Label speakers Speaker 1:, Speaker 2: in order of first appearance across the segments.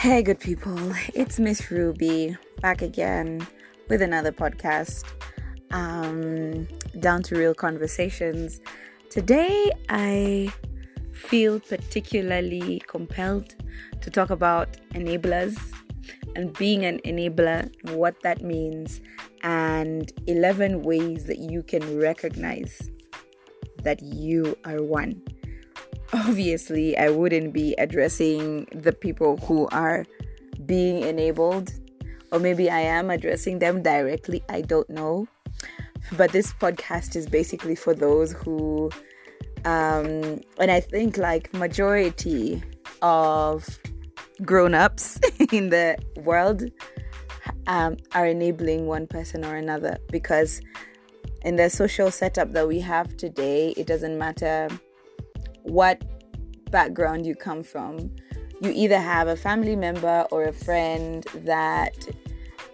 Speaker 1: Hey, good people, it's Miss Ruby back again with another podcast, um, Down to Real Conversations. Today, I feel particularly compelled to talk about enablers and being an enabler, what that means, and 11 ways that you can recognize that you are one obviously I wouldn't be addressing the people who are being enabled, or maybe I am addressing them directly. I don't know. But this podcast is basically for those who, um, and I think like majority of grown-ups in the world um, are enabling one person or another because in the social setup that we have today, it doesn't matter what background you come from. You either have a family member or a friend that,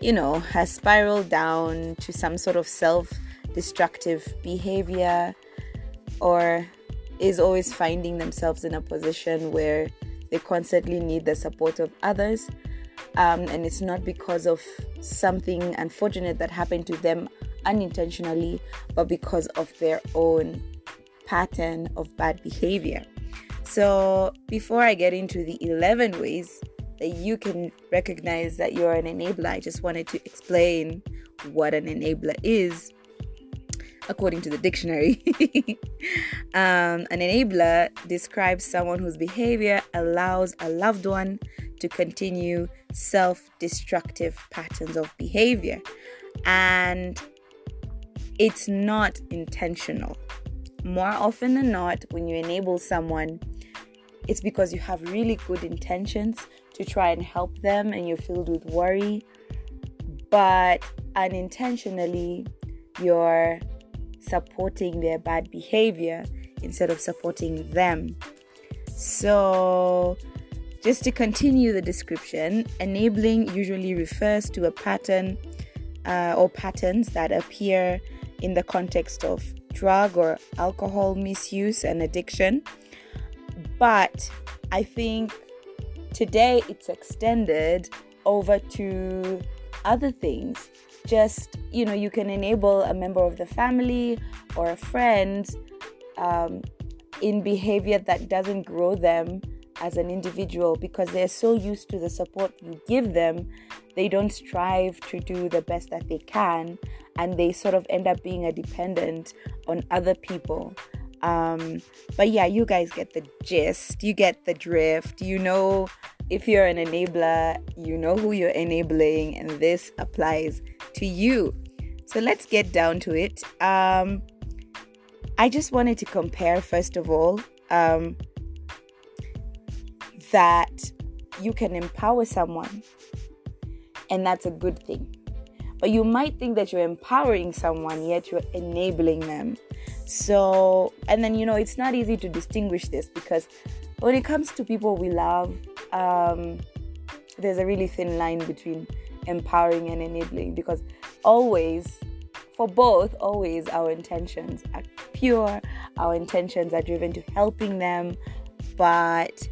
Speaker 1: you know, has spiraled down to some sort of self destructive behavior or is always finding themselves in a position where they constantly need the support of others. Um, and it's not because of something unfortunate that happened to them unintentionally, but because of their own pattern of bad behavior. So, before I get into the 11 ways that you can recognize that you're an enabler, I just wanted to explain what an enabler is according to the dictionary. um, an enabler describes someone whose behavior allows a loved one to continue self destructive patterns of behavior. And it's not intentional more often than not, when you enable someone, it's because you have really good intentions to try and help them and you're filled with worry, but unintentionally, you're supporting their bad behavior instead of supporting them. So, just to continue the description, enabling usually refers to a pattern uh, or patterns that appear in the context of drug or alcohol misuse and addiction. But I think today it's extended over to other things. Just, you know, you can enable a member of the family or a friend um, in behavior that doesn't grow them as an individual because they're so used to the support you give them, they don't strive to do the best that they can and they sort of end up being a dependent on other people. Um, but yeah, you guys get the gist, you get the drift. You know, if you're an enabler, you know who you're enabling, and this applies to you. So let's get down to it. Um, I just wanted to compare, first of all, um, that you can empower someone, and that's a good thing. But you might think that you're empowering someone, yet you're enabling them. So, and then, you know, it's not easy to distinguish this because when it comes to people we love, um, there's a really thin line between empowering and enabling because always, for both, always our intentions are pure, our intentions are driven to helping them. But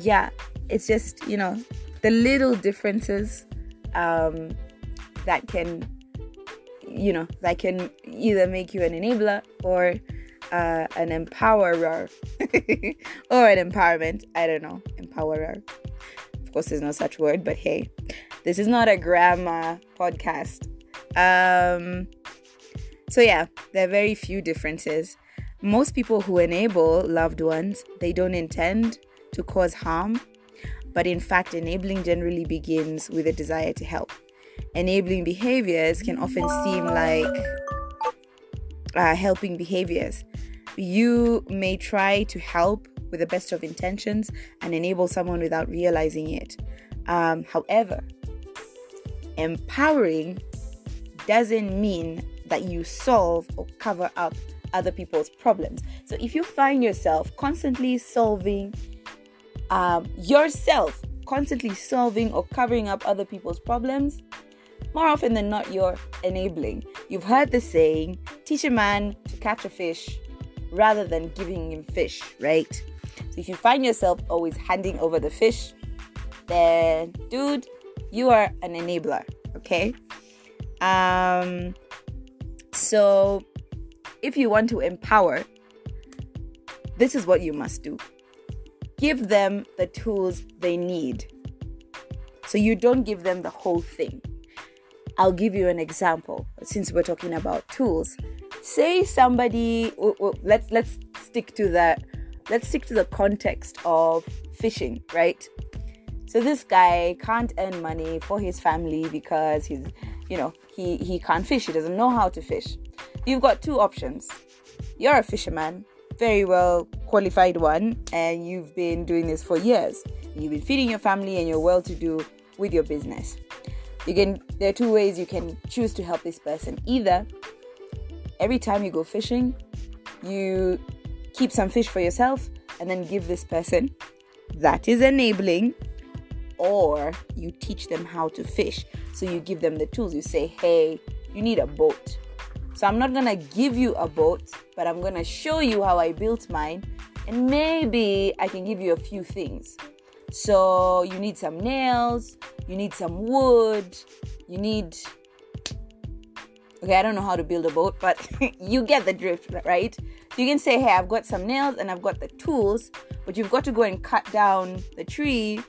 Speaker 1: yeah, it's just, you know, the little differences um, that can you know that can either make you an enabler or uh, an empowerer. Or an empowerment. I don't know. Empowerer. Of course there's no such word but hey this is not a grammar podcast. Um so yeah there are very few differences. Most people who enable loved ones they don't intend to cause harm but in fact enabling generally begins with a desire to help enabling behaviors can often seem like uh, helping behaviors. You may try to help with the best of intentions and enable someone without realizing it. Um, however, empowering doesn't mean that you solve or cover up other people's problems. So if you find yourself constantly solving um, yourself, constantly solving or covering up other people's problems, more often than not, you're enabling. You've heard the saying, teach a man to catch a fish rather than giving him fish, right? So if you find yourself always handing over the fish, then dude, you are an enabler, okay? Um so if you want to empower, this is what you must do. Give them the tools they need. So you don't give them the whole thing. I'll give you an example since we're talking about tools. Say somebody let's let's stick to that let's stick to the context of fishing, right? So this guy can't earn money for his family because he's, you know, he he can't fish. He doesn't know how to fish. You've got two options. You're a fisherman, very well qualified one, and you've been doing this for years. You've been feeding your family and you're well to do with your business. You can there are two ways you can choose to help this person. Either every time you go fishing, you keep some fish for yourself and then give this person that is enabling or you teach them how to fish. So you give them the tools. You say, hey, you need a boat. So I'm not gonna give you a boat, but I'm gonna show you how I built mine, and maybe I can give you a few things. So you need some nails, you need some wood, you need. Okay, I don't know how to build a boat, but you get the drift, right? So you can say, hey, I've got some nails and I've got the tools, but you've got to go and cut down the tree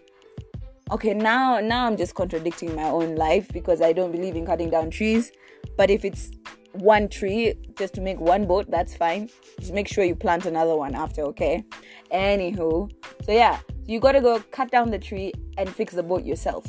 Speaker 1: okay now now i'm just contradicting my own life because i don't believe in cutting down trees but if it's one tree just to make one boat that's fine. Just make sure you plant another one after okay? Anywho so yeah you gotta go cut down the tree and fix the boat yourself.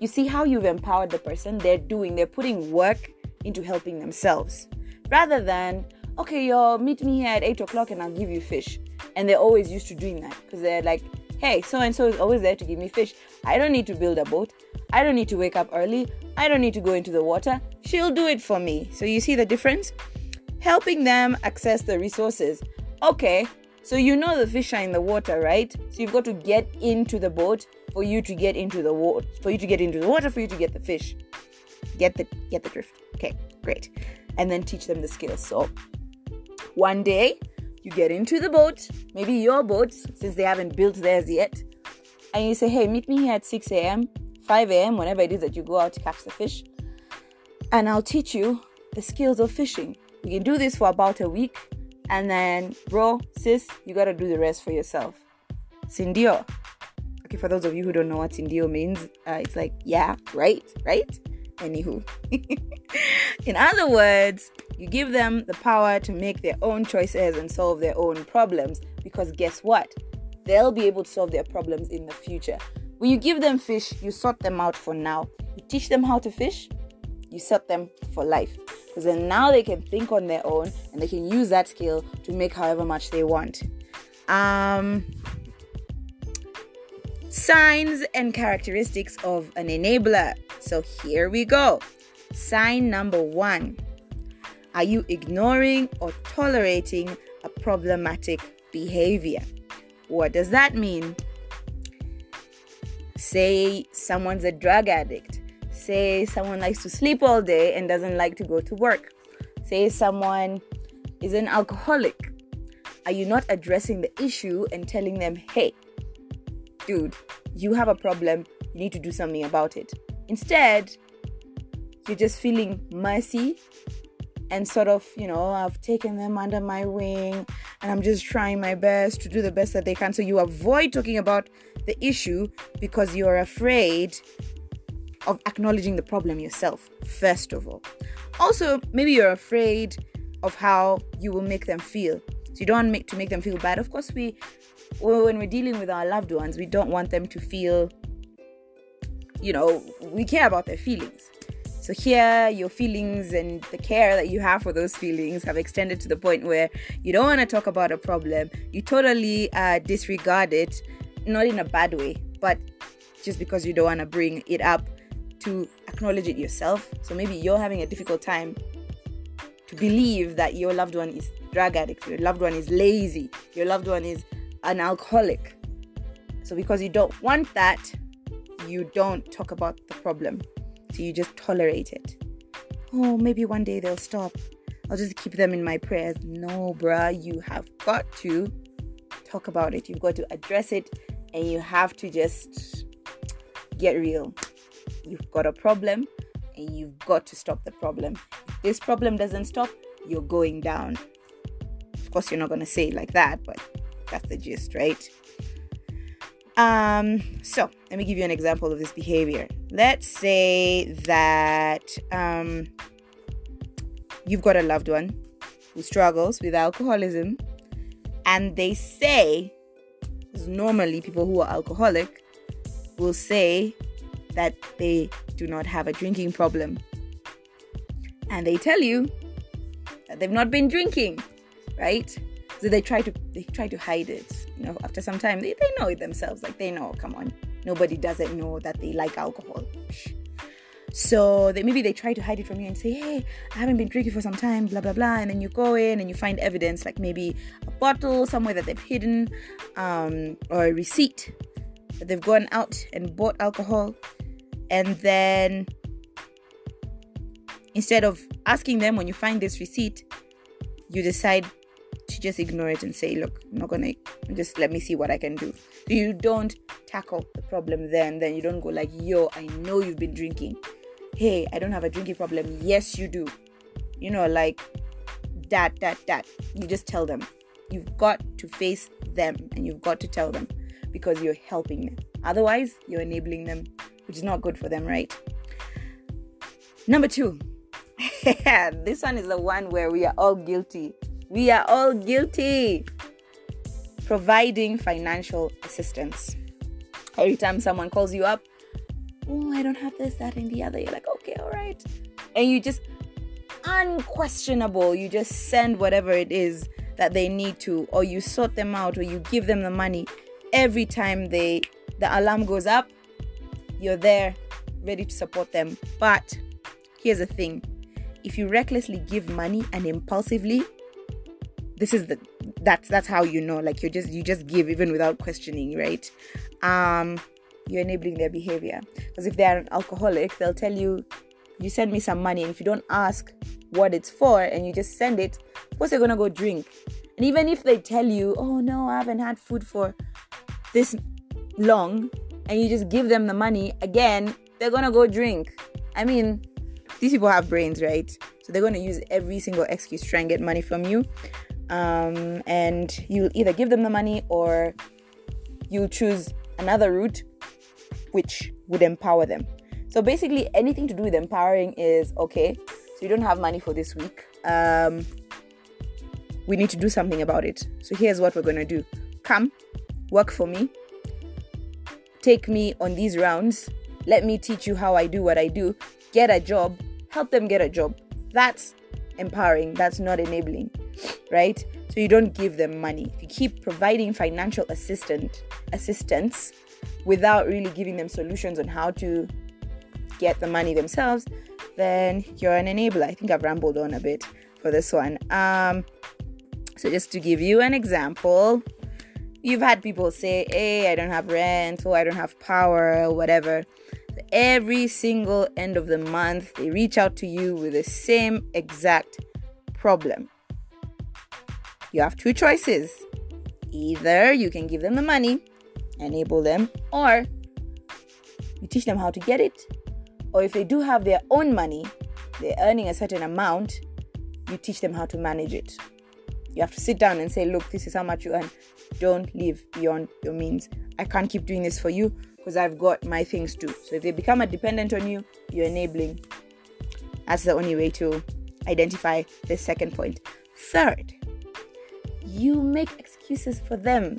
Speaker 1: You see how you've empowered the person? They're doing they're putting work into helping themselves. Rather than okay yo meet me here at 8 o'clock and i'll give you fish. And they're always used to doing that because they're like hey, so and so is always there to give me fish. I don't need to build a boat. I don't need to wake up early. I don't need to go into the water. She'll do it for me. So you see the difference? Helping them access the resources. Okay, so you know the fish are in the water, right? So you've got to get into the boat for you to get into the water, for you to get into the water, for you to get the fish. Get the get the drift. Okay, great. And then teach them the skills. So one day you get into the boat, maybe your boat, since they haven't built theirs yet, and you say, hey, meet me here at 6 a.m., 5 a.m., whenever it is that you go out to catch the fish, and I'll teach you the skills of fishing. You can do this for about a week, and then, bro, sis, you gotta do the rest for yourself. Sindio. Okay, for those of you who don't know what Sindio means, uh, it's like, yeah, right, right? Anywho. In other words, you give them the power to make their own choices and solve their own problems because guess what? They'll be able to solve their problems in the future. When you give them fish, you sort them out for now. You teach them how to fish, you set them for life. Because then now they can think on their own and they can use that skill to make however much they want. Um, signs and characteristics of an enabler. So here we go. Sign number one are you ignoring or tolerating a problematic behavior? What does that mean? Say someone's a drug addict. Say someone likes to sleep all day and doesn't like to go to work. Say someone is an alcoholic. Are you not addressing the issue and telling them, hey, dude, you have a problem, you need to do something about it? Instead, you're just feeling mercy and sort of, you know, I've taken them under my wing and I'm just trying my best to do the best that they can. So you avoid talking about the issue because you're afraid of acknowledging the problem yourself, first of all. Also, maybe you're afraid of how you will make them feel. So you don't want make, to make them feel bad. Of course, we when we're dealing with our loved ones, we don't want them to feel, you know, we care about their feelings. So here, your feelings and the care that you have for those feelings have extended to the point where you don't want to talk about a problem. You totally uh, disregard it, not in a bad way, but just because you don't want to bring it up to acknowledge it yourself. So maybe you're having a difficult time to believe that your loved one is drug addict, your loved one is lazy, your loved one is an alcoholic. So because you don't want that, you don't talk about the problem. So you just tolerate it. Oh, maybe one day they'll stop. I'll just keep them in my prayers. No, bruh, you have got to talk about it. You've got to address it and you have to just get real. You've got a problem and you've got to stop the problem. If this problem doesn't stop, you're going down. Of course, you're not going to say it like that, but that's the gist, right? Um, so let me give you an example of this behavior. Let's say that um, you've got a loved one who struggles with alcoholism, and they say, normally people who are alcoholic will say that they do not have a drinking problem. And they tell you that they've not been drinking, right? So they try to they try to hide it. You know, after some time they, they know it themselves. Like they know, come on. Nobody doesn't know that they like alcohol. So they, maybe they try to hide it from you and say, hey, I haven't been drinking for some time, blah, blah, blah. And then you go in and you find evidence, like maybe a bottle somewhere that they've hidden, um, or a receipt that they've gone out and bought alcohol. And then instead of asking them when you find this receipt, you decide just ignore it and say, look, I'm not gonna just let me see what I can do. You don't tackle the problem then, then you don't go like, yo, I know you've been drinking. Hey, I don't have a drinking problem. Yes, you do. You know, like that, that, that. You just tell them. You've got to face them and you've got to tell them because you're helping them. Otherwise, you're enabling them, which is not good for them, right? Number two, this one is the one where we are all guilty. We are all guilty. Providing financial assistance. Every time someone calls you up, oh, I don't have this, that, and the other, you're like, okay, all right. And you just, unquestionable, you just send whatever it is that they need to, or you sort them out, or you give them the money every time they the alarm goes up, you're there ready to support them. But here's the thing if you recklessly give money and impulsively, this is the that's that's how you know like you just you just give even without questioning right um you're enabling their behavior because if they're an alcoholic they'll tell you you send me some money and if you don't ask what it's for and you just send it of course they're gonna go drink and even if they tell you oh no i haven't had food for this long and you just give them the money again, they're gonna go drink. I mean, these people have brains, right? So they're gonna use every single excuse to try and get money from you. Um, and you'll either give them the money or you'll choose another route which would empower them. So basically, anything to do with empowering is okay. So you don't have money for this week. Um, we need to do something about it. So here's what we're gonna do: come, work for me, take me on these rounds, let me teach you how I do what I do, get a job, help them get a job. That's empowering, that's not enabling, right? So you don't give them money. If you keep providing financial assistant assistance without really giving them solutions on how to get the money themselves, then you're an enabler. I think I've rambled on a bit for this one. Um, so just to give you an example, you've had people say, hey, I don't have rent, or I don't have power, or whatever. Every single end of the month, they reach out to you with the same exact problem. You have two choices. Either you can give them the money, enable them, or you teach them how to get it. Or if they do have their own money, they're earning a certain amount, you teach them how to manage it. You have to sit down and say, look, this is how much you earn. Don't live beyond your means. I can't keep doing this for you because I've got my things too. So if they become a dependent on you, you're enabling. That's the only way to identify the second point. Third, you make excuses for them.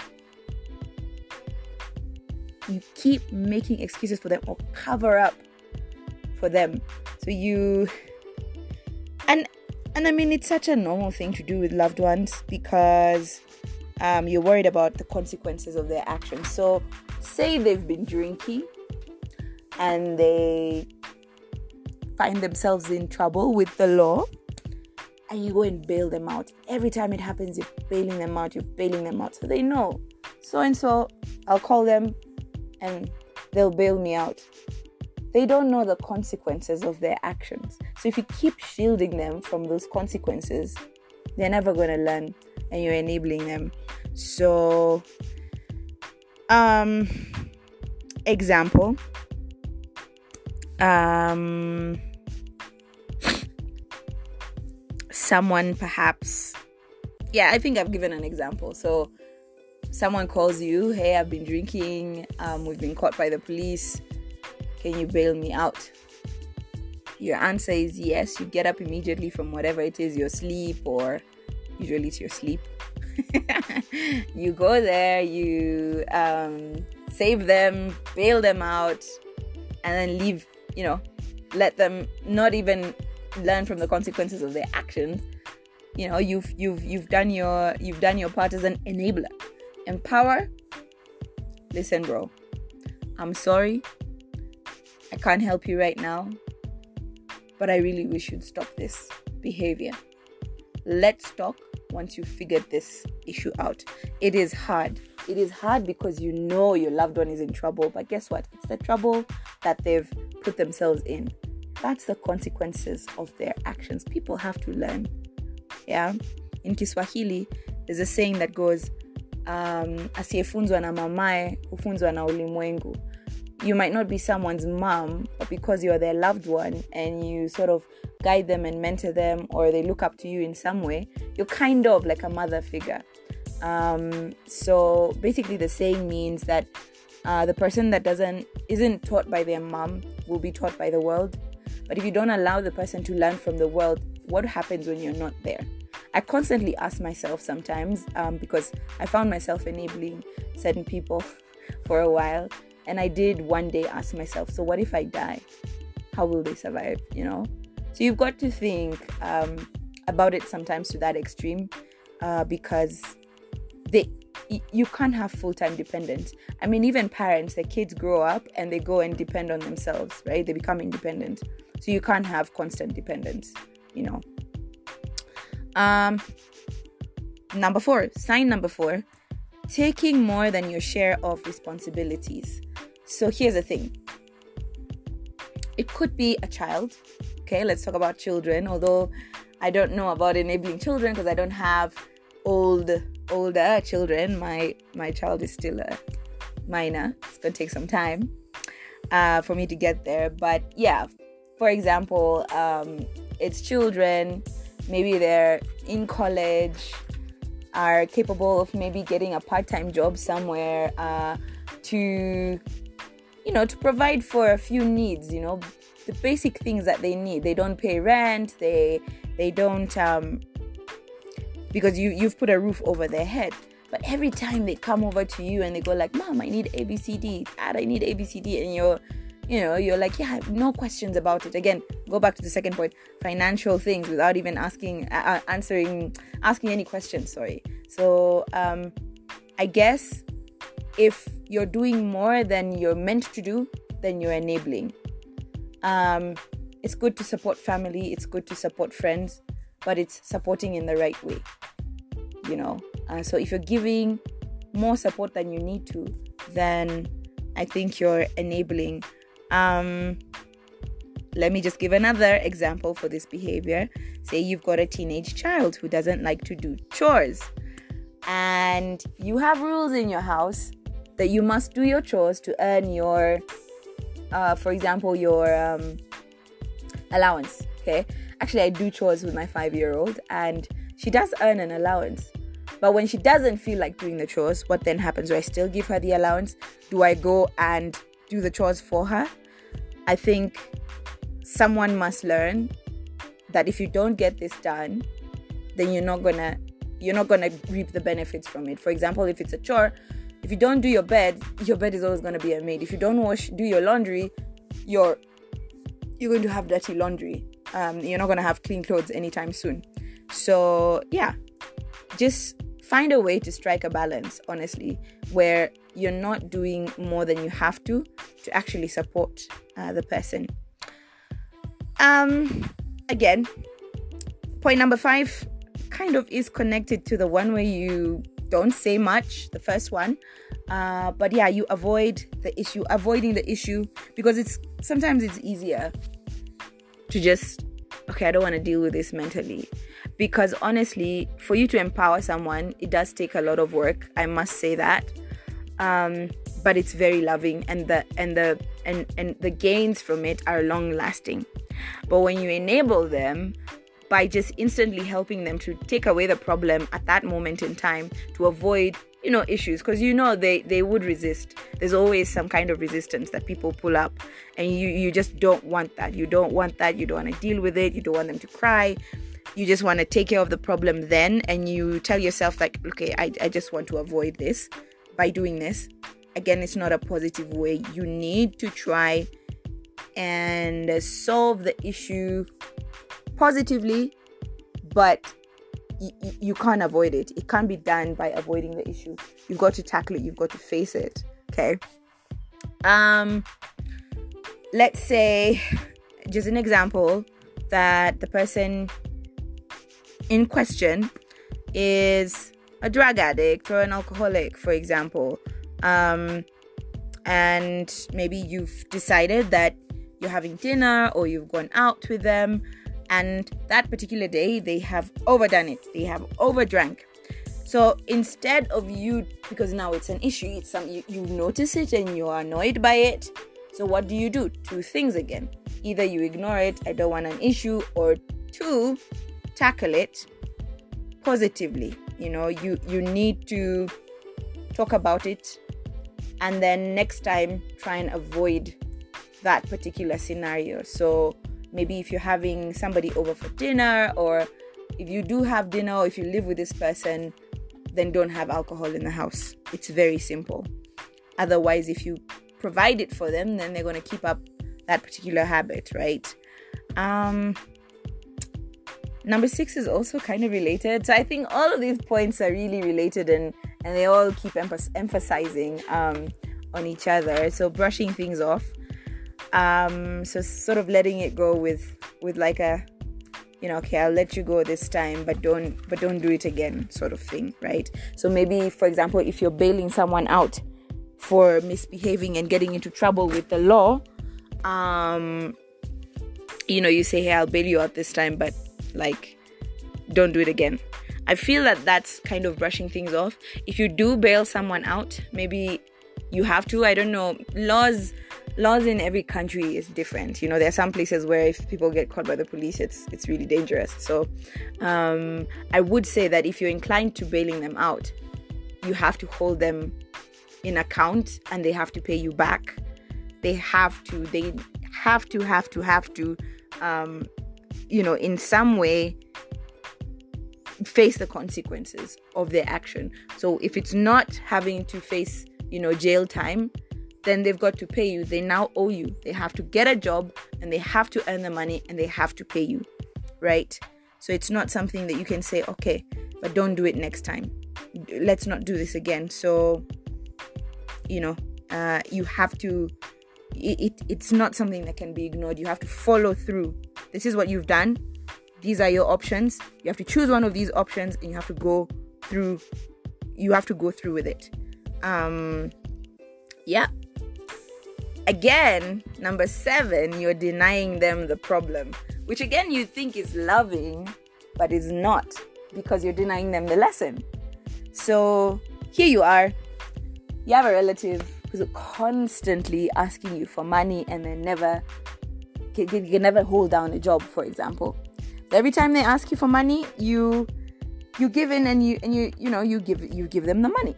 Speaker 1: You keep making excuses for them or cover up for them. So you and and I mean, it's such a normal thing to do with loved ones because um, you're worried about the consequences of their actions. So, say they've been drinking and they find themselves in trouble with the law, and you go and bail them out. Every time it happens, you're bailing them out, you're bailing them out. So they know so and so, I'll call them and they'll bail me out they don't know the consequences of their actions. So if you keep shielding them from those consequences, they're never going to learn and you're enabling them. So um example, um, someone perhaps yeah i think i've given an example. So someone calls you hey i've been drinking um, we've been caught by the police. Can you bail me out? Your answer is yes. You get up immediately from whatever it is your sleep or usually it's your sleep. You go there you um, save them bail them out and then leave you know let them not even learn from the consequences of their actions. You know you've you've you've done your you've done your part as an enabler. Empower? Listen bro. I'm sorry. I can't help you right now but i really wish you'd stop this behavior. Let's talk once you figured this issue out. It is hard. It is hard because you know your loved one is in trouble but guess what? It's the trouble that they've put themselves in that's the consequences of their actions. People have to learn. Yeah. In Kiswahili, there's a saying that goes, um, asiyefunzwa na mamae hufunzwa na ulimwengu. You might not be someone's mom, but because you're their loved one and you sort of guide them and mentor them, or they look up to you in some way, you're kind of like a mother figure. Um, so basically, the saying means that uh, the person that doesn't isn't taught by their mom will be taught by the world, but if you don't allow the person to learn from the world, what happens when you're not there? I constantly ask myself sometimes um, because I found myself enabling certain people for a while. And I did one day ask myself, so what if I die? How will they survive? You know? So you've got to think um, about it sometimes to that extreme uh, because they you can't have full-time dependence i mean even parents the kids grow up and they go and depend on themselves right they become independent so you can't have constant dependence, you know. Um number 4, sign number 4, taking more than your share of responsibilities. So here's the thing. It could be a child. Okay, let's talk about children, although I don't know about enabling children because I don't have old older children. My my child is still a minor. It's gonna take some time uh, for me to get there. But yeah, for example, um, it's children, maybe they're in college, are capable of maybe getting a part-time job somewhere uh, to, you know, to provide for a few needs. You know, the basic things that they need. They don't pay rent. They they don't um, because you you've put a roof over their head. But every time they come over to you and they go like, "Mom, I need ABCD. Dad, I need ABCD," and you're you know you're like yeah no questions about it. Again go back to the second point financial things without even asking uh, answering asking any questions sorry. So um i guess if you're doing more than you're meant to do then you're enabling. Um it's good to support family it's good to support friends but it's supporting in the right way you know? Uh, so if you're giving more support than you need to then i think you're enabling um, let me just give another example for this behavior. Say you've got a teenage child who doesn't like to do chores, and you have rules in your house that you must do your chores to earn your, uh, for example, your um, allowance. Okay, actually, I do chores with my five year old, and she does earn an allowance. But when she doesn't feel like doing the chores, what then happens? Do I still give her the allowance? Do I go and do the chores for her. I think someone must learn that if you don't get this done, then you're not gonna you're not gonna reap the benefits from it. For example, if it's a chore, if you don't do your bed, your bed is always gonna be a maid. If you don't wash, do your laundry, you're you're going to have dirty laundry. Um, you're not gonna have clean clothes anytime soon. So yeah, just find a way to strike a balance. Honestly, where you're not doing more than you have to to actually support uh, the person. Um, again, point number five kind of is connected to the one where you don't say much, the first one. Uh, but yeah, you avoid the issue, avoiding the issue because it's sometimes it's easier to just okay, I don't want to deal with this mentally. Because honestly, for you to empower someone, it does take a lot of work. I must say that. Um, but it's very loving and the and the and and the gains from it are long lasting but when you enable them by just instantly helping them to take away the problem at that moment in time to avoid you know issues because you know they they would resist. There's always some kind of resistance that people pull up and you you just don't want that. You don't want that. You don't want to deal with it. You don't want them to cry. You just want to take care of the problem then and you tell yourself like okay I, I just want to avoid this by doing this again it's not a positive way. You need to try and solve the issue positively but you can't avoid it. It can't be done by avoiding the issue. You've got to tackle it. You've got to face it okay? Um let's say just an example that the person in question is a drug addict or an alcoholic for example. Um and maybe you've decided that you're having dinner or you've gone out with them and that particular day they have overdone it they have overdrank. So instead of you because now it's an issue it's some you, you notice it and you're annoyed by it so what do you do? Two things again. Either you ignore it i don't want an issue or two tackle it positively you know you you need to talk about it and then next time try and avoid that particular scenario. So maybe if you're having somebody over for dinner or if you do have dinner or if you live with this person then don't have alcohol in the house. It's very simple. Otherwise if you provide it for them then they're going to keep up that particular habit right? Um number six is also kind of related. So i think all of these points are really related and and they all keep emphasizing um, on each other. So brushing things off um so sort of letting it go with with like a you know okay i'll let you go this time but don't but don't do it again sort of thing right? So maybe for example if you're bailing someone out for misbehaving and getting into trouble with the law um you know you say hey i'll bail you out this time but like don't do it again i feel that that's kind of brushing things off if you do bail someone out maybe you have to i don't know laws laws in every country is different. You know, there are some places where if people get caught by the police, it's it's really dangerous. So, um, I would say that if you're inclined to bailing them out, you have to hold them in account and they have to pay you back. They have to. They have to. Have to. Have to. Um, you know, in some way face the consequences of their action. So if it's not having to face, you know, jail time, then they've got to pay you. They now owe you. They have to get a job and they have to earn the money and they have to pay you, right? So it's not something that you can say, okay, but don't do it next time. Let's not do this again. So, you know, uh, you have to, it, it, it's not something that can be ignored. You have to follow through. This is what you've done. These are your options. You have to choose one of these options and you have to go through, you have to go through with it. Um, yeah, Again, number seven, you're denying them the problem, which again you think is loving, but is not because you're denying them the lesson. So here you are, you have a relative who's constantly asking you for money and then never can, can never hold down a job, for example. Every time they ask you for money, you you give in and you and you you know you give you give them the money.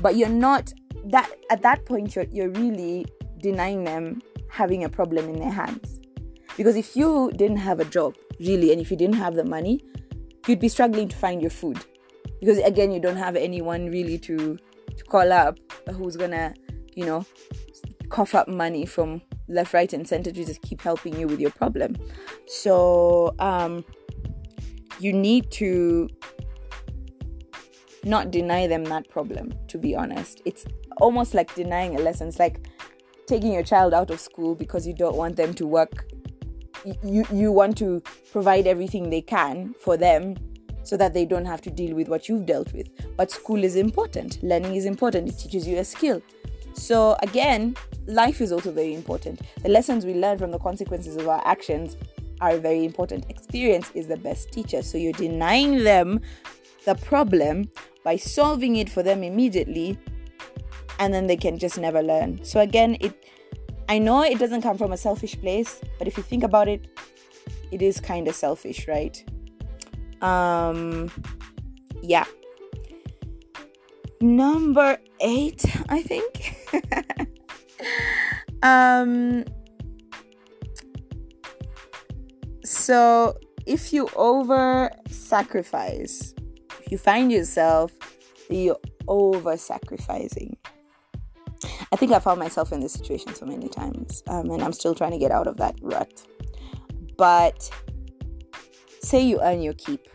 Speaker 1: But you're not that at that point you're, you're really denying them having a problem in their hands. Because if you didn't have a job really and if you didn't have the money you'd be struggling to find your food. Because again you don't have anyone really to to call up who's gonna you know cough up money from left right and center to just keep helping you with your problem. So um you need to not deny them that problem to be honest. It's almost like denying a lesson. It's like taking your child out of school because you don't want them to work. You you want to provide everything they can for them so that they don't have to deal with what you've dealt with. But school is important. Learning is important. It teaches you a skill. So again life is also very important. The lessons we learn from the consequences of our actions are very important. Experience is the best teacher. So you're denying them the problem by solving it for them immediately and then they can just never learn. So again, it I know it doesn't come from a selfish place, but if you think about it, it is kind of selfish, right? Um yeah. Number 8, I think. um so if you over sacrifice, if you find yourself you're over sacrificing. I think I found myself in this situation so many times, um, and I'm still trying to get out of that rut. But say you earn your keep,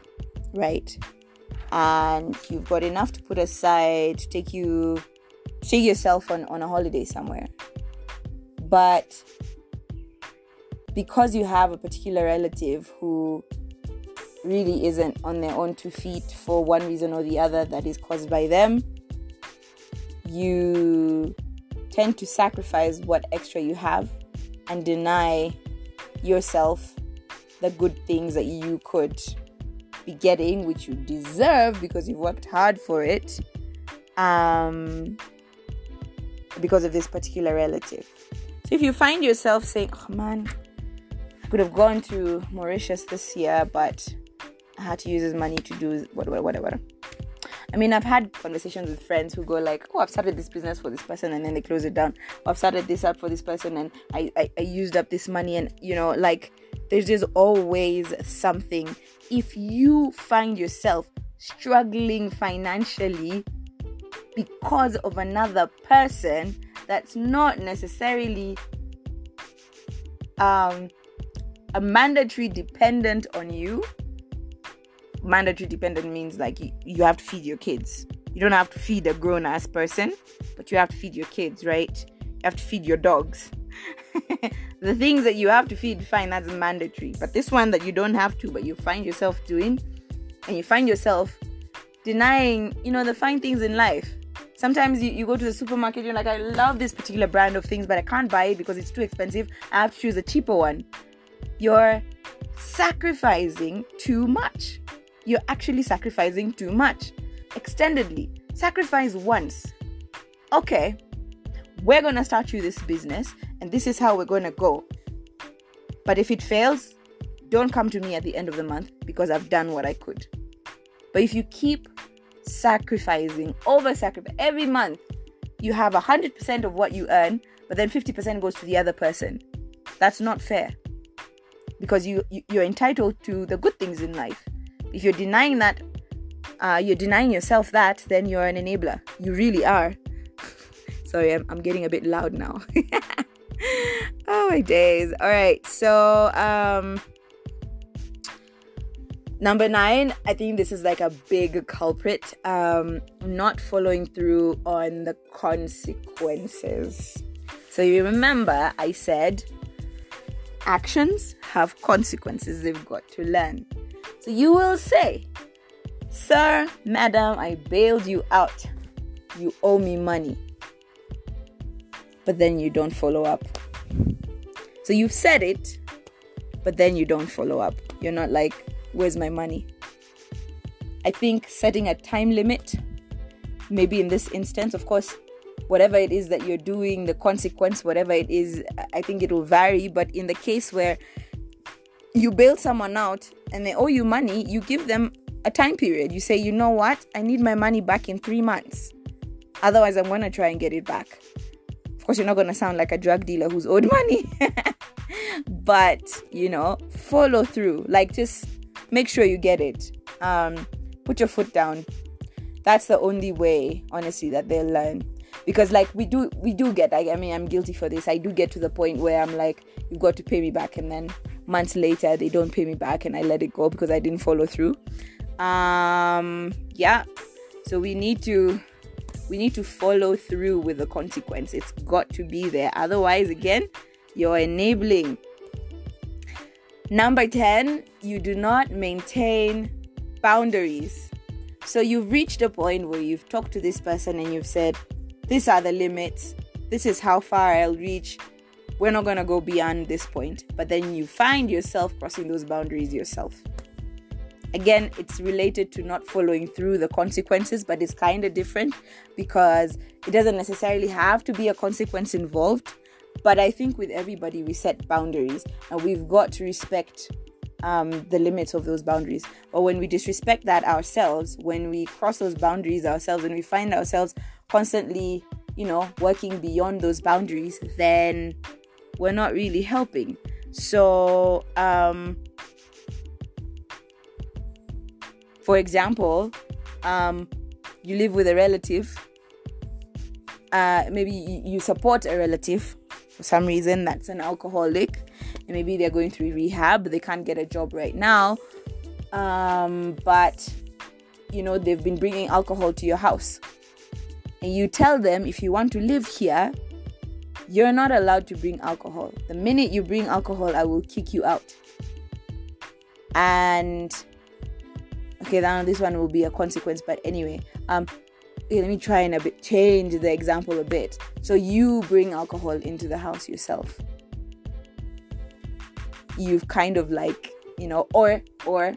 Speaker 1: right? And you've got enough to put aside to take you, take yourself on, on a holiday somewhere. But because you have a particular relative who really isn't on their own two feet for one reason or the other that is caused by them, you tend to sacrifice what extra you have and deny yourself the good things that you could be getting, which you deserve because you've worked hard for it, um, because of this particular relative. So if you find yourself saying, oh man, I could have gone to Mauritius this year, but I had to use his money to do whatever, whatever. I mean, I've had conversations with friends who go like, "Oh, I've started this business for this person," and then they close it down. Or, I've started this up for this person, and I, I, I used up this money, and you know, like, there's just always something. If you find yourself struggling financially because of another person, that's not necessarily um, a mandatory dependent on you mandatory dependent means like you, you have to feed your kids. You don't have to feed a grown ass person, but you have to feed your kids, right? You have to feed your dogs. the things that you have to feed, fine, that's mandatory. But this one that you don't have to, but you find yourself doing, and you find yourself denying, you know, the fine things in life. Sometimes you, you go to the supermarket, you're like, I love this particular brand of things, but I can't buy it because it's too expensive. I have to choose a cheaper one. You're sacrificing too much you're actually sacrificing too much. Extendedly, sacrifice once. Okay, we're going to start you this business, and this is how we're going to go. But if it fails, don't come to me at the end of the month because I've done what I could. But if you keep sacrificing, over sacrifice every month, you have 100% of what you earn, but then 50% goes to the other person. That's not fair because you, you you're entitled to the good things in life if you're denying that, uh, you're denying yourself that, then you're an enabler. You really are. Sorry, I'm, I'm getting a bit loud now. oh my days. All right. So, um, number nine, I think this is like a big culprit. Um, not following through on the consequences. So you remember I said actions have consequences they've got to learn. So you will say, Sir, Madam, I bailed you out. You owe me money. But then you don't follow up. So you've said it, but then you don't follow up. You're not like, Where's my money? I think setting a time limit, maybe in this instance, of course, whatever it is that you're doing, the consequence, whatever it is, I think it will vary. But in the case where you bail someone out and they owe you money, you give them a time period. You say, you know what, I need my money back in three months. Otherwise, I'm going to try and get it back. Of course, you're not going to sound like a drug dealer who's owed money. but, you know, follow through. Like, just make sure you get it. Um, put your foot down. That's the only way, honestly, that they'll learn because like we do we do get I, I mean i'm guilty for this i do get to the point where i'm like you've got to pay me back and then months later they don't pay me back and I let it go because I didn't follow through. Um yeah. So we need to we need to follow through with the consequence. It's got to be there. Otherwise again, you're enabling. Number 10, you do not maintain boundaries. So you've reached a point where you've talked to this person and you've said, These are the limits. This is how far I'll reach we're not going to go beyond this point. But then you find yourself crossing those boundaries yourself. Again it's related to not following through the consequences but it's kind of different because it doesn't necessarily have to be a consequence involved. But i think with everybody we set boundaries and we've got to respect um, the limits of those boundaries. But when we disrespect that ourselves when we cross those boundaries ourselves and we find ourselves constantly you know working beyond those boundaries then we're not really helping. So um For example, um, you live with a relative, uh, maybe you support a relative for some reason that's an alcoholic, and maybe they're going through rehab, they can't get a job right now, um, but you know they've been bringing alcohol to your house, and you tell them if you want to live here, you're not allowed to bring alcohol. The minute you bring alcohol, I will kick you out. And okay now this one will be a consequence but anyway um okay, let me try and a bit change the example a bit. So you bring alcohol into the house yourself. You've kind of like you know or or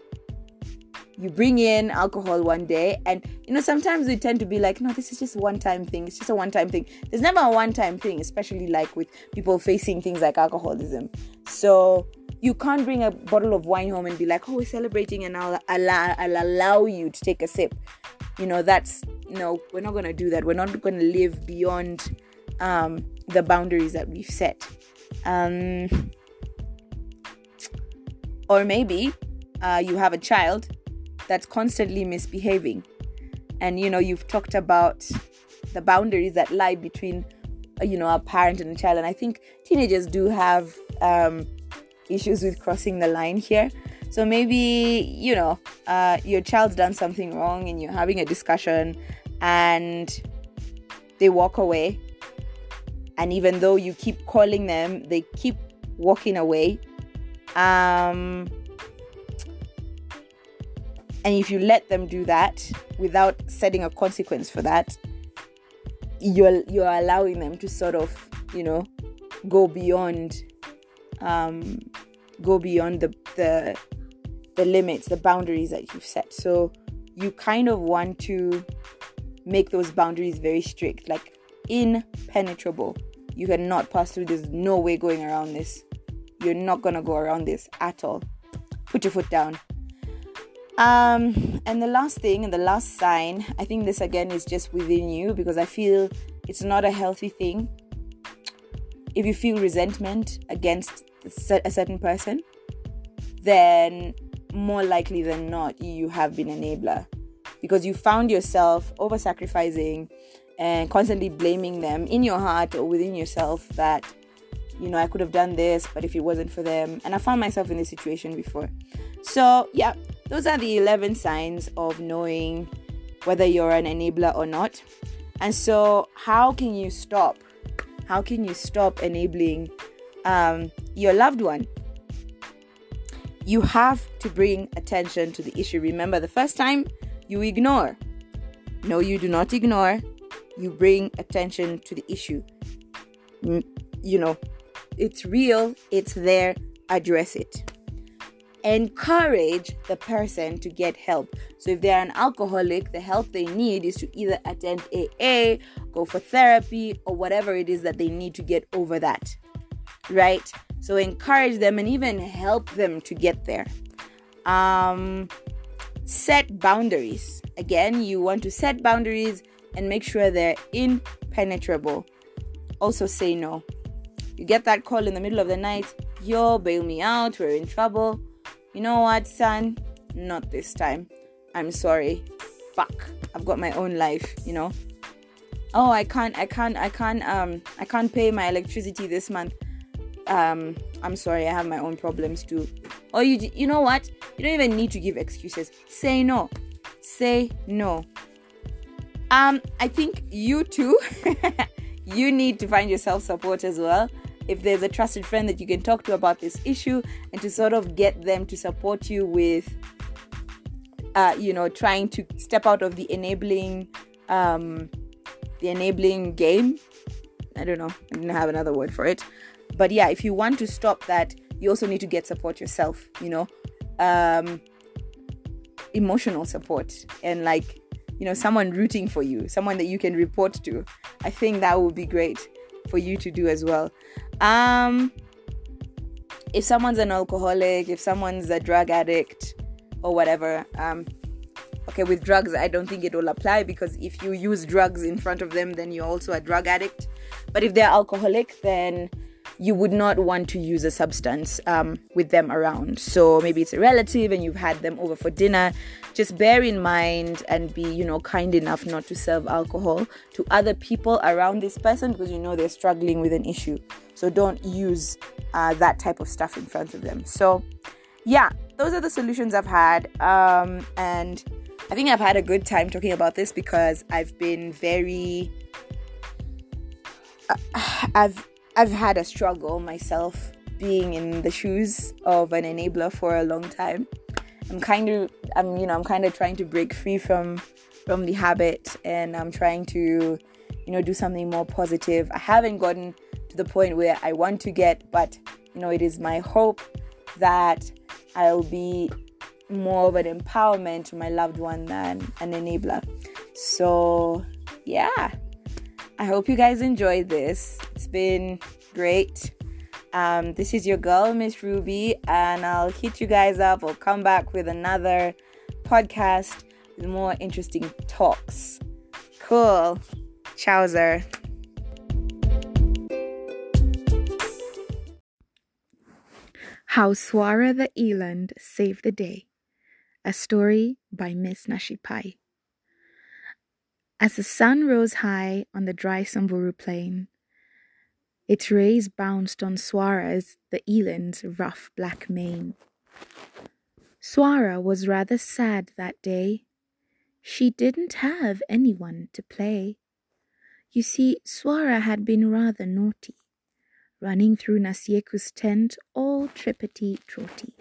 Speaker 1: you bring in alcohol one day and you know sometimes we tend to be like no this is just one time thing. It's just a one time thing. There's never a one time thing especially like with people facing things like alcoholism. So you can't bring a bottle of wine home and be like, oh, we're celebrating and I'll allow, I'll allow you to take a sip. You know, that's, no, we're not going to do that. We're not going to live beyond um, the boundaries that we've set. Um, or maybe uh, you have a child that's constantly misbehaving. And, you know, you've talked about the boundaries that lie between, you know, a parent and a child. And I think teenagers do have um, issues with crossing the line here. So maybe, you know, uh, your child's done something wrong and you're having a discussion and they walk away. And even though you keep calling them, they keep walking away. Um, and if you let them do that without setting a consequence for that, you're you're allowing them to sort of, you know, go beyond um, go beyond the, the the limits, the boundaries that you've set. So you kind of want to make those boundaries very strict, like impenetrable. You cannot pass through. There's no way going around this. You're not gonna go around this at all. Put your foot down. Um, and the last thing and the last sign, I think this again is just within you because I feel it's not a healthy thing. If you feel resentment against a certain person, then more likely than not, you have been an enabler because you found yourself over sacrificing and constantly blaming them in your heart or within yourself that you know I could have done this, but if it wasn't for them, and I found myself in this situation before. So yeah, those are the 11 signs of knowing whether you're an enabler or not. And so, how can you stop? How can you stop enabling um, your loved one. You have to bring attention to the issue. Remember, the first time you ignore. No, you do not ignore. You bring attention to the issue. You know, it's real, it's there, address it. Encourage the person to get help. So, if they're an alcoholic, the help they need is to either attend AA, go for therapy, or whatever it is that they need to get over that right? So encourage them and even help them to get there. Um, set boundaries. Again, you want to set boundaries and make sure they're impenetrable. Also, say no. You get that call in the middle of the night, yo, bail me out, we're in trouble. You know what, son? Not this time. I'm sorry. Fuck. I've got my own life, you know. Oh, I can't, I can't, I can't, um, I can't pay my electricity this month um i'm sorry i have my own problems too or you you know what you don't even need to give excuses say no say no um i think you too you need to find yourself support as well if there's a trusted friend that you can talk to about this issue and to sort of get them to support you with uh, you know trying to step out of the enabling um, the enabling game. I don't know. I didn't have another word for it. But yeah if you want to stop that you also need to get support yourself you know? Um emotional support and like you know someone rooting for you someone that you can report to. I think that would be great for you to do as well um if someone's an alcoholic if someone's a drug addict or whatever um okay with drugs i don't think it will apply because if you use drugs in front of them then you're also a drug addict but if they're alcoholic then you would not want to use a substance um, with them around. So maybe it's a relative and you've had them over for dinner. Just bear in mind and be, you know, kind enough not to serve alcohol to other people around this person because you know they're struggling with an issue. So don't use uh, that type of stuff in front of them. So, yeah, those are the solutions I've had. Um, and I think I've had a good time talking about this because I've been very. Uh, I've I've had a struggle myself being in the shoes of an enabler for a long time. I'm kind of I'm you know I'm kind of trying to break free from from the habit and I'm trying to you know do something more positive. I haven't gotten to the point where I want to get but you know it is my hope that I'll be more of an empowerment to my loved one than an enabler. So, yeah. I hope you guys enjoyed this. It's been great. Um, this is your girl, Miss Ruby, and I'll hit you guys up. I'll come back with another podcast with more interesting talks. Cool. Chowser. How Swara the Eland Saved the Day. A story by Miss Nashipai. As the sun rose high on the dry Samburu plain, its rays bounced on Swara's, the eland's, rough black mane. Swara was rather sad that day. She didn't have anyone to play. You see, Swara had been rather naughty, running through Nasieku's tent all trippity trotty.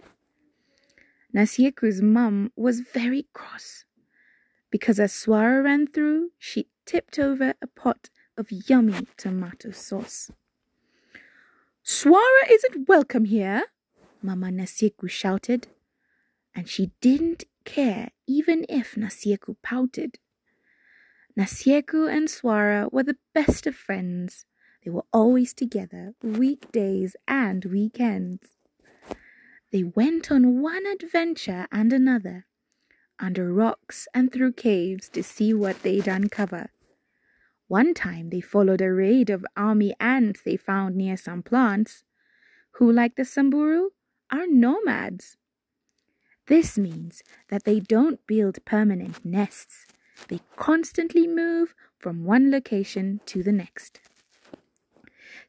Speaker 1: Nasieku's mum was very cross because as Swara ran through, she tipped over a pot of yummy tomato sauce. Swara isn't welcome here, Mama Nasieku shouted, and she didn't care even if Nasieku pouted. Nasieku and Swara were the best of friends. They were always together, weekdays and weekends. They went on one adventure and another, under rocks and through caves to see what they'd uncover. One time they followed a raid of army ants they found near some plants, who, like the Samburu, are nomads. This means that they don't build permanent nests. They constantly move from one location to the next.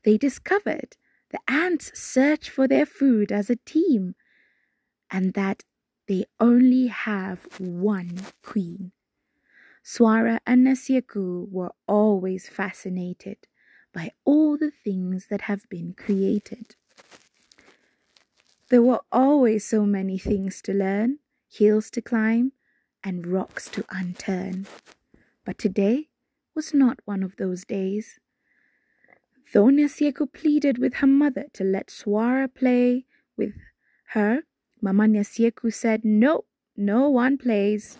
Speaker 1: They discovered the ants search for their food as a team and that they only have one queen. Swara and Nasieku were always fascinated by all the things that have been created. There were always so many things to learn, hills to climb, and rocks to unturn. But today was not one of those days. Though Nasieku pleaded with her mother to let Swara play with her, Mama Nasieku said, No, no one plays.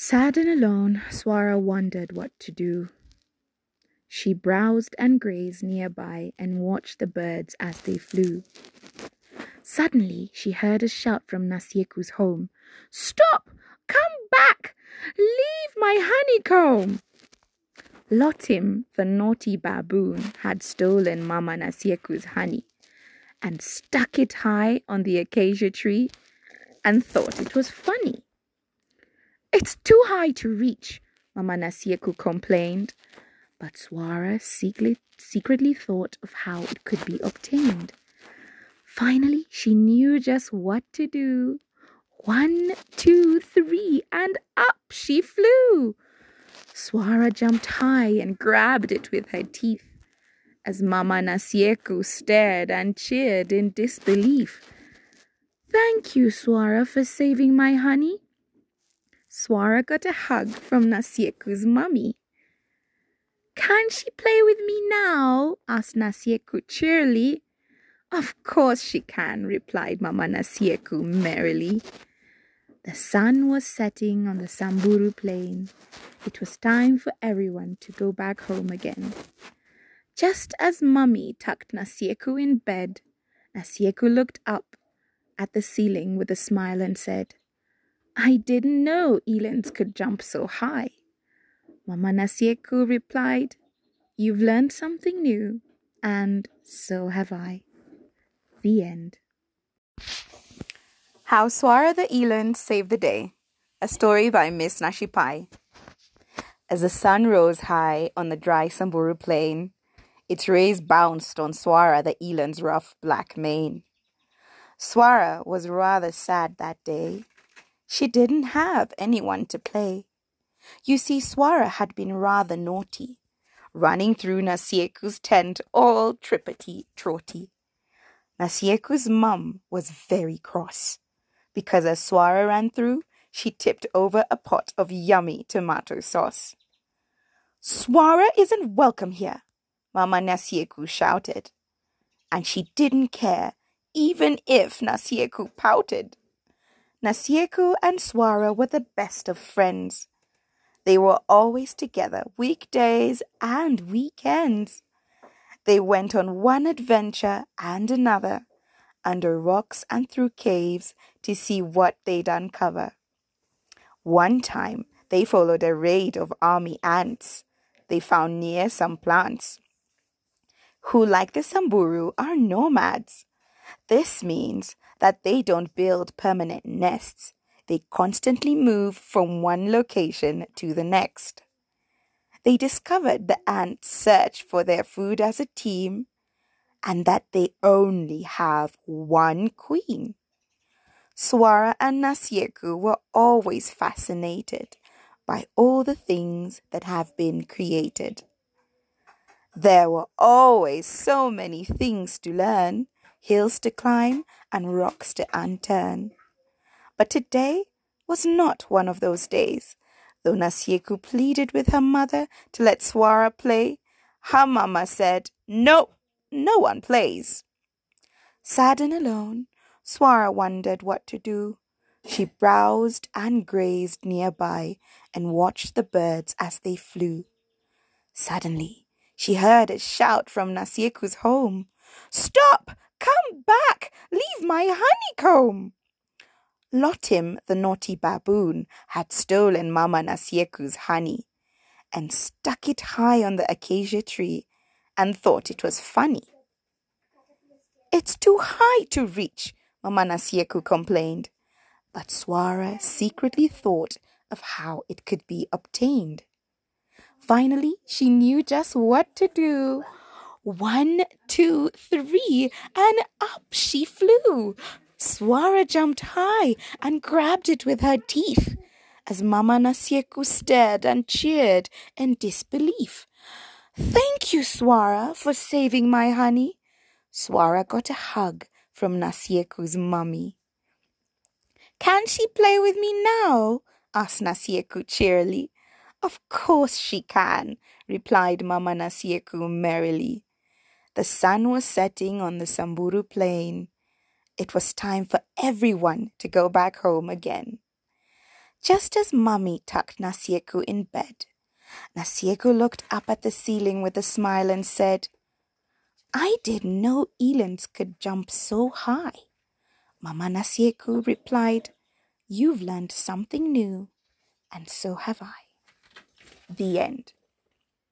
Speaker 1: Sad and alone, Swara wondered what to do. She browsed and grazed nearby and watched the birds as they flew. Suddenly, she heard a shout from Nasieku's home. Stop! Come back! Leave my honeycomb! Lotim, the naughty baboon, had stolen Mama Nasieku's honey and stuck it high on the acacia tree and thought it was funny. It's too high to reach, Mama Nasieku complained, but Swara secretly, secretly thought of how it could be obtained. Finally, she knew just what to do. One, two, three, and up she flew. Swara jumped high and grabbed it with her teeth as Mama Nasieku stared and cheered in disbelief. Thank you, Swara, for saving my honey. Swara got a hug from Nasieku's mummy. Can she play with me now? asked Nasieku cheerily. Of course she can, replied Mama Nasieku merrily. The sun was setting on the Samburu plain. It was time for everyone to go back home again. Just as Mummy tucked Nasieku in bed, Nasieku looked up at the ceiling with a smile and said, I didn't know elands could jump so high. Mama Nasieku replied, You've learned something new, and so have I. The end. How Swara the Eland Saved the Day. A story by Miss Nashipai. As the sun rose high on the dry Samburu plain, its rays bounced on Swara the Eland's rough black mane. Swara was rather sad that day. She didn't have anyone to play. You see, Swara had been rather naughty, running through Nasieku's tent all trippity trotty. Nasieku's mum was very cross, because as Swara ran through, she tipped over a pot of yummy tomato sauce. Swara isn't welcome here, Mama Nasieku shouted. And she didn't care, even if Nasieku pouted. Nasieku and Swara were the best of friends. They were always together, weekdays and weekends. They went on one adventure and another, under rocks and through caves to see what they'd uncover. One time they followed a raid of army ants they found near some plants, who, like the Samburu, are nomads. This means that they don't build permanent nests. They constantly move from one location to the next. They discovered the ants search for their food as a team and that they only have one queen. Swara and Nasieku were always fascinated by all the things that have been created. There were always so many things to learn, hills to climb, and rocks to unturn. But today was not one of those days. Though Nasieku pleaded with her mother to let Swara play, her mamma said, No, no one plays. Sad and alone, Swara wondered what to do. She browsed and grazed nearby and watched the birds as they flew. Suddenly, she heard a shout from Nasieku's home. Stop! Come back! Leave my honeycomb! Lotim, the naughty baboon, had stolen Mama Nasieku's honey and stuck it high on the acacia tree and thought it was funny. It's too high to reach, Mama Nasieku complained. But Swara secretly thought of how it could be obtained. Finally, she knew just what to do. One, two, three, and up she flew. Swara jumped high and grabbed it with her teeth as Mama Nasieku stared and cheered in disbelief. Thank you, Swara, for saving my honey. Swara got a hug from Nasieku's mummy. Can she play with me now? asked Nasieku cheerily. Of course she can, replied Mama Nasieku merrily. The sun was setting on the Samburu plain. It was time for everyone to go back home again. Just as Mummy tucked Nasieku in bed, Nasieku looked up at the ceiling with a smile and said, I didn't know elands could jump so high. Mama Nasieku replied, You've learned something new, and so have I. The end.